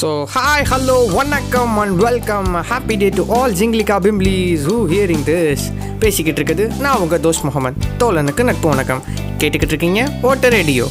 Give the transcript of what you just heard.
So hi hello வணக்கம் and welcome happy day to all ஜிங்லிகா பிம்ப்ளீஸ் who hearing this பேசிக்கிட்டு இருக்குது நான் உங்கள் தோஸ் முகமது. தோலனுக்கு நட்பு வணக்கம். கேட்டுக்கிட்டு இருக்கீங்க ஓட்ட ரேடியோ.